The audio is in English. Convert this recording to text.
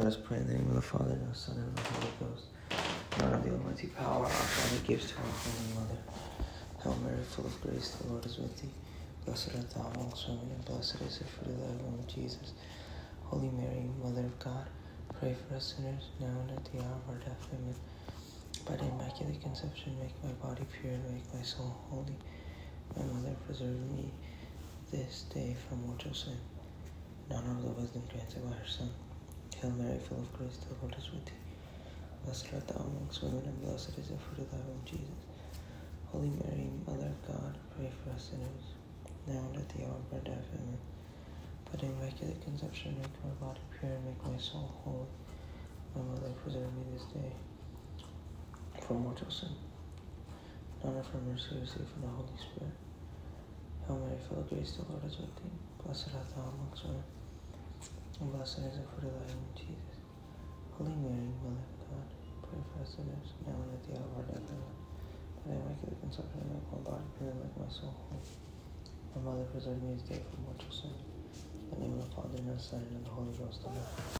Let us pray in the name of the Father, and the Son, and the Holy Ghost. Lord of the Almighty power, our Father gives to our Holy Mother. Hail Mary, full of grace, the Lord is with thee. Blessed art thou amongst women, and blessed is the fruit of thy womb, Jesus. Holy Mary, Mother of God, pray for us sinners, now and at the hour of our death. Amen. By the Immaculate Conception, make my body pure and make my soul holy. My Mother, preserve me this day from mortal sin. In honor of the wisdom granted by her Son. Hail Mary, full of grace, the Lord is with thee. Blessed art thou amongst women, and blessed is the fruit of thy womb, Jesus. Holy Mary, Mother of God, pray for us sinners, now and at the hour of our death. Amen. The Immaculate Conception, make my body pure and make my soul holy. My Mother, preserve me this day from mortal sin. In honor for mercy, receive from the Holy Spirit. Hail Mary, full of grace, the Lord is with thee. Blessed art thou amongst women, blessed is the fruit of thy womb, Jesus. Holy Mary, Mother of God, pray for us sinners, now and at the hour of our death. Amen. By thy immaculate conception, make my body pure and make my soul holy. My Mother, preserve me this day from mortal sin. In the name of the Father, and of the Son, and of the Holy Ghost. Amen.